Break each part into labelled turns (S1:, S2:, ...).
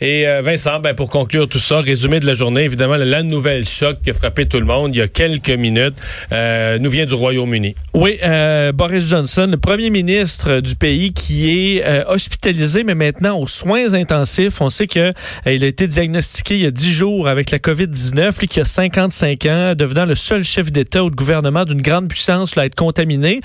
S1: Et euh, Vincent, ben, pour conclure tout ça, résumé de la journée, évidemment, la nouvelle choc qui a frappé tout le monde il y a quelques minutes euh, nous vient du Royaume-Uni.
S2: Oui, euh, Boris Johnson, le premier ministre du pays qui est euh, hospitalisé, mais maintenant aux soins intensifs. On sait qu'il a été diagnostiqué il y a 10 jours avec la COVID-19, lui qui a 55 ans, devenant le seul chef d'État ou de gouvernement d'une grande puissance à être contaminé.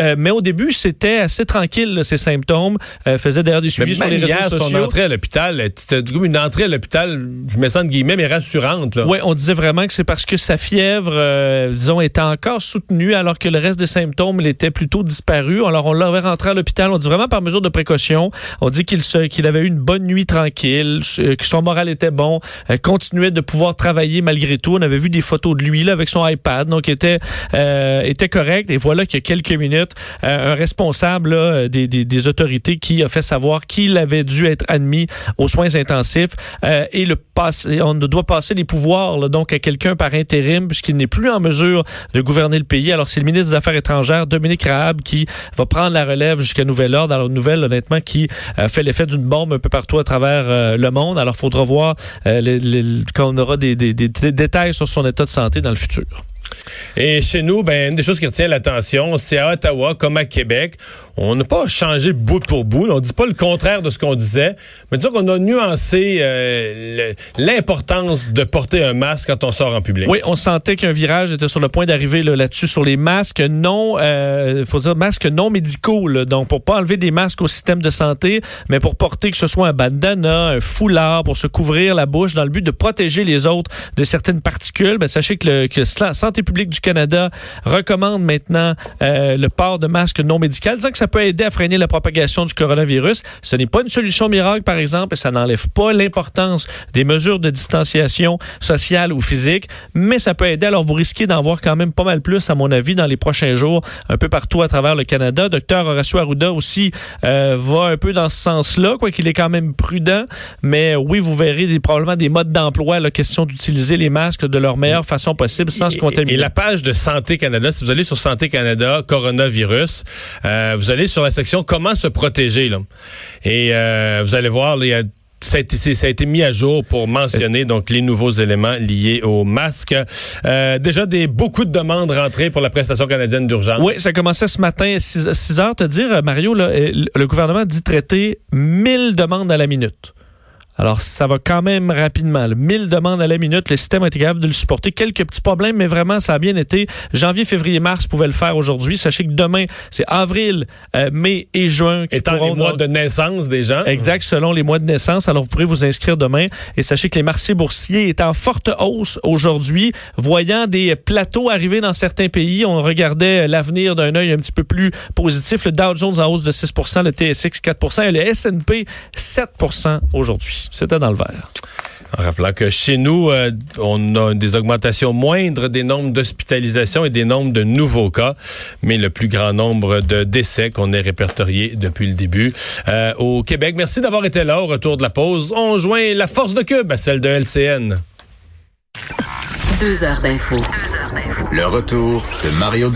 S2: Euh, mais au début, c'était assez tranquille, là, ces symptômes. Euh, faisait d'ailleurs des suivis sur les réseaux
S1: hier,
S2: sociaux.
S1: son entrée à l'hôpital, c'était comme une entrée à l'hôpital, je me sens de guillemets, mais rassurante.
S2: Oui, on disait vraiment que c'est parce que sa fièvre, euh, disons, était encore soutenue alors que le reste des symptômes il était plutôt disparu. Alors, on l'avait rentré à l'hôpital. On dit vraiment par mesure de précaution. On dit qu'il qu'il avait eu une bonne nuit tranquille, euh, que son moral était bon, euh, continuait de pouvoir travailler malgré tout. On avait vu des photos de lui là, avec son iPad, donc était, euh, était correct. Et voilà qu'il y a quelques minutes, euh, un responsable là, des, des, des autorités qui a fait savoir qu'il avait dû être admis aux soins intensifs euh, et le passer, on doit passer les pouvoirs là, donc à quelqu'un par intérim puisqu'il n'est plus en mesure de gouverner le pays. Alors c'est le ministre des Affaires étrangères Dominique Raab qui va prendre la relève jusqu'à nouvel ordre. Alors nouvelle honnêtement qui euh, fait l'effet d'une bombe un peu partout à travers euh, le monde. Alors faudra voir euh, les, les, quand on aura des, des détails sur son état de santé dans le futur.
S1: Et chez nous, ben, une des choses qui retient l'attention, c'est à Ottawa, comme à Québec, on n'a pas changé bout pour bout. On dit pas le contraire de ce qu'on disait, mais disons qu'on a nuancé euh, l'importance de porter un masque quand on sort en public.
S2: Oui, on sentait qu'un virage était sur le point d'arriver là, là-dessus sur les masques non, euh, faut dire masques non médicaux. donc pour pas enlever des masques au système de santé, mais pour porter que ce soit un bandana, un foulard, pour se couvrir la bouche dans le but de protéger les autres de certaines particules. Ben, sachez que, la Santé publique du Canada recommande maintenant euh, le port de masques non médicaux, peut aider à freiner la propagation du coronavirus. Ce n'est pas une solution miracle, par exemple, et ça n'enlève pas l'importance des mesures de distanciation sociale ou physique, mais ça peut aider. Alors, vous risquez d'en voir quand même pas mal plus, à mon avis, dans les prochains jours, un peu partout à travers le Canada. Docteur Horacio Arruda aussi euh, va un peu dans ce sens-là, quoi qu'il est quand même prudent. Mais oui, vous verrez des, probablement des modes d'emploi, la question d'utiliser les masques de leur meilleure façon possible sans se
S1: Et-
S2: contaminer.
S1: Et la page de Santé Canada, si vous allez sur Santé Canada, coronavirus, euh, vous allez sur la section comment se protéger. Là. Et euh, vous allez voir, là, il y a ça a, été, c'est- ça a été mis à jour pour mentionner donc les nouveaux éléments liés au masque. Euh, déjà des beaucoup de demandes rentrées pour la prestation canadienne d'urgence.
S2: Oui, ça commençait ce matin à 6, heures. Te dire, Mario, là, euh, le gouvernement dit traiter 1000 demandes à la minute. Alors, ça va quand même rapidement. là. 1000 demandes à la minute, le système a été capable de le supporter. Quelques petits problèmes, mais vraiment, ça a bien été. Janvier, février, mars pouvaient le faire aujourd'hui. Sachez que demain, c'est avril, euh, mai et juin qui
S1: Étant les
S2: pourront
S1: mois
S2: donc-
S1: de naissance des gens.
S2: Exact, selon les mois de naissance. Alors, vous pourrez vous inscrire demain. Et sachez que les marchés boursiers est en forte hausse aujourd'hui. Voyant des plateaux arriver dans certains pays, on regardait l'avenir d'un œil un petit peu plus positif. Le Dow Jones en hausse de 6% le TSX 4 et le S&P 7 aujourd'hui. C'était dans le vert.
S1: En rappelant que chez nous, euh, on a des augmentations moindres des nombres d'hospitalisations et des nombres de nouveaux cas, mais le plus grand nombre de décès qu'on ait répertorié depuis le début euh, au Québec. Merci d'avoir été là au retour de la pause. On joint la force de Cube à celle de LCN.
S3: Deux heures d'info.
S4: Le retour de Mario